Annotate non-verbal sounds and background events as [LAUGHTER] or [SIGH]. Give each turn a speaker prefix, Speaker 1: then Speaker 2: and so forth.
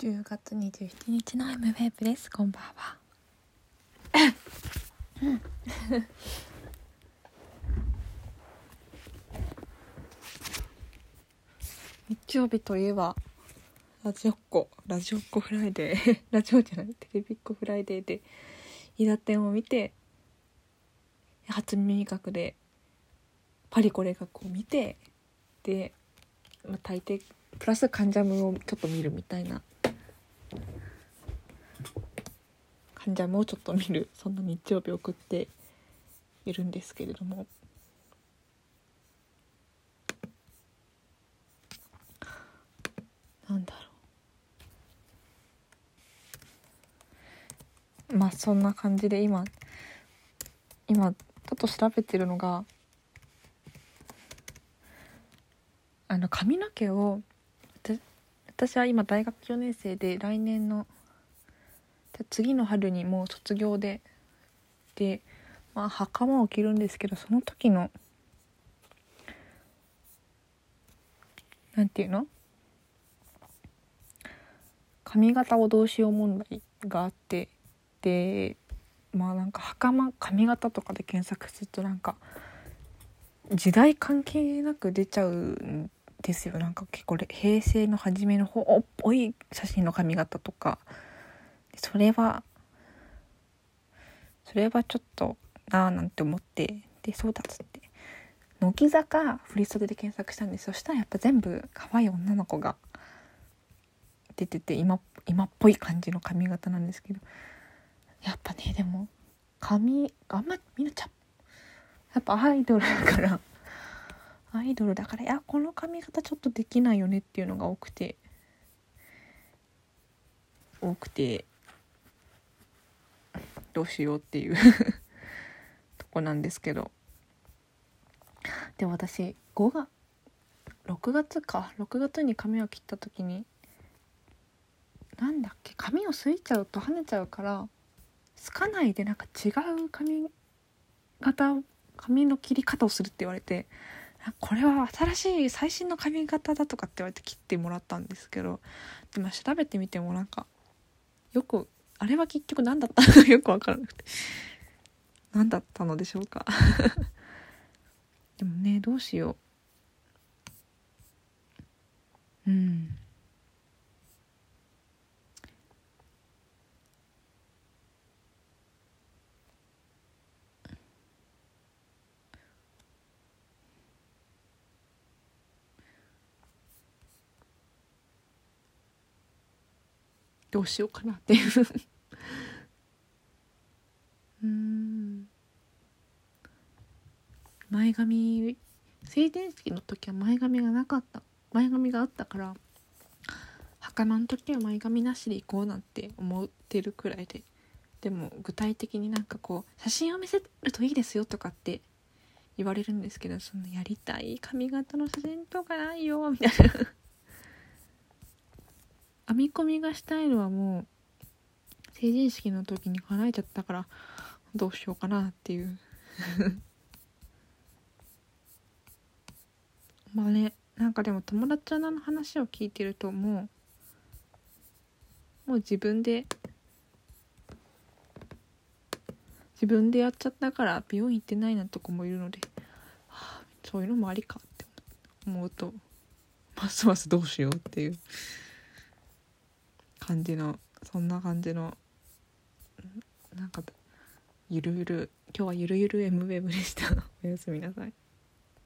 Speaker 1: 10月27日の M ウェーブです。こんばんは。日曜日といえばラジオっ子。ラジオっ子フライデー。ラジオじゃないテレビっ子フライデーで伊田店を見て初耳学でパリコレ学を見てで、まあ、大抵プラス関ジャムをちょっと見るみたいな関ジャムをちょっと見る。[LAUGHS] そんな日曜日を送っているんですけれども。なんだろう。まあそんな感じで今今ちょっと調べてるのがあの髪の毛を私は今大学4年生で来年の次の春にもう卒業ででまあ袴を着るんですけどその時のなんていうの？髪型をどうしよう問題があってでまあなんか袴髪型とかで検索するとなんか時代関係なく出ちゃうんですよ。なんか結構平成の初めの方っぽい写真の髪型とか。それはそれはちょっとなあなんて思ってでそうだっつって乃木坂振り袖で検索したんです。そしたらやっぱ全部可愛い女の子が出てて今今っぽい感じの髪型なんですけど。やっぱねでも髪あんまみんなちゃやっぱアイドルだからアイドルだからいやこの髪型ちょっとできないよねっていうのが多くて多くてどうしようっていう。[LAUGHS] とこなんですけど。で私5月6月か。6月に髪を切った時になんだっけ？髪をすいちゃうと跳ねちゃうからすかないでなんか違う髪型髪の切り方をするって言われてこれは新しい最新の髪型だとかって言われて切ってもらったんですけどでも調べてみてもなんかよくあれは結局何だったのかよくわからなくて。何だったのでしょうか。[LAUGHS] でもねどうしよう。うん。どうしようかなっていう。[LAUGHS] うん。前髪成人式の時は前髪がなかった。前髪があったから袴の時は前髪なしで行こうなんて思ってるくらいで。でも具体的になんかこう写真を見せるといいですよとかって言われるんですけどそのやりたい髪型の写真とかないよみたいな。編み込みがしたいのはもう成人式の時に叶えちゃったからどうしようかなっていう [LAUGHS] まあねなんかでも友達の話を聞いてるともうもう自分で自分でやっちゃったから美容院行ってないなと子もいるので、はあ、そういうのもありかって思うとますますどうしようっていう。感じのそんな感じのなんかゆるゆる今日はゆるゆる M ウェブでした。[LAUGHS] おやすみなさい。